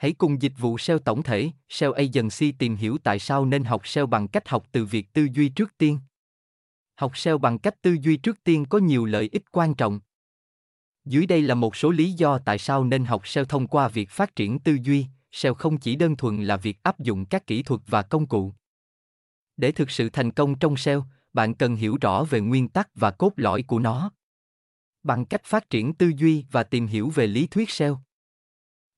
Hãy cùng dịch vụ SEO tổng thể, SEO Agency tìm hiểu tại sao nên học SEO bằng cách học từ việc tư duy trước tiên. Học SEO bằng cách tư duy trước tiên có nhiều lợi ích quan trọng. Dưới đây là một số lý do tại sao nên học SEO thông qua việc phát triển tư duy. SEO không chỉ đơn thuần là việc áp dụng các kỹ thuật và công cụ. Để thực sự thành công trong SEO, bạn cần hiểu rõ về nguyên tắc và cốt lõi của nó. Bằng cách phát triển tư duy và tìm hiểu về lý thuyết SEO,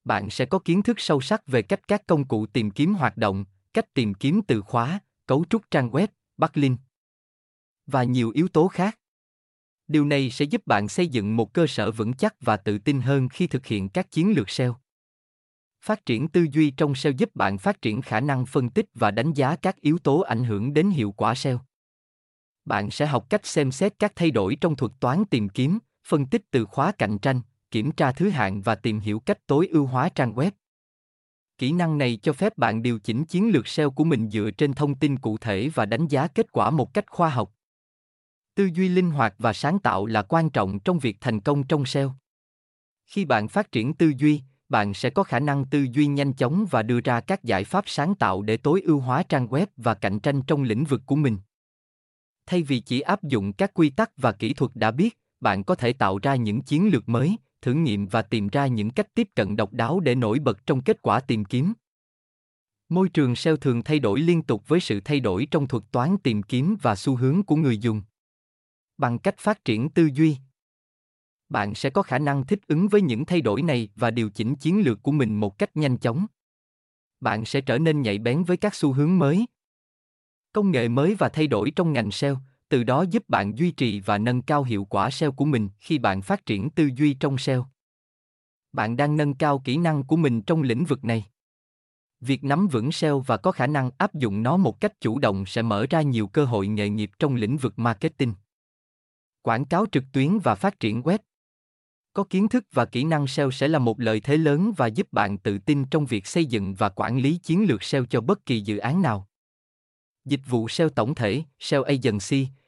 bạn sẽ có kiến thức sâu sắc về cách các công cụ tìm kiếm hoạt động, cách tìm kiếm từ khóa, cấu trúc trang web, backlink và nhiều yếu tố khác. Điều này sẽ giúp bạn xây dựng một cơ sở vững chắc và tự tin hơn khi thực hiện các chiến lược SEO. Phát triển tư duy trong SEO giúp bạn phát triển khả năng phân tích và đánh giá các yếu tố ảnh hưởng đến hiệu quả SEO. Bạn sẽ học cách xem xét các thay đổi trong thuật toán tìm kiếm, phân tích từ khóa cạnh tranh, kiểm tra thứ hạng và tìm hiểu cách tối ưu hóa trang web. Kỹ năng này cho phép bạn điều chỉnh chiến lược SEO của mình dựa trên thông tin cụ thể và đánh giá kết quả một cách khoa học. Tư duy linh hoạt và sáng tạo là quan trọng trong việc thành công trong SEO. Khi bạn phát triển tư duy, bạn sẽ có khả năng tư duy nhanh chóng và đưa ra các giải pháp sáng tạo để tối ưu hóa trang web và cạnh tranh trong lĩnh vực của mình. Thay vì chỉ áp dụng các quy tắc và kỹ thuật đã biết, bạn có thể tạo ra những chiến lược mới, thử nghiệm và tìm ra những cách tiếp cận độc đáo để nổi bật trong kết quả tìm kiếm. Môi trường SEO thường thay đổi liên tục với sự thay đổi trong thuật toán tìm kiếm và xu hướng của người dùng. Bằng cách phát triển tư duy, bạn sẽ có khả năng thích ứng với những thay đổi này và điều chỉnh chiến lược của mình một cách nhanh chóng. Bạn sẽ trở nên nhạy bén với các xu hướng mới, công nghệ mới và thay đổi trong ngành SEO, từ đó giúp bạn duy trì và nâng cao hiệu quả SEO của mình khi bạn phát triển tư duy trong SEO. Bạn đang nâng cao kỹ năng của mình trong lĩnh vực này. Việc nắm vững SEO và có khả năng áp dụng nó một cách chủ động sẽ mở ra nhiều cơ hội nghề nghiệp trong lĩnh vực marketing. Quảng cáo trực tuyến và phát triển web. Có kiến thức và kỹ năng SEO sẽ là một lợi thế lớn và giúp bạn tự tin trong việc xây dựng và quản lý chiến lược SEO cho bất kỳ dự án nào. Dịch vụ SEO tổng thể, SEO Agency,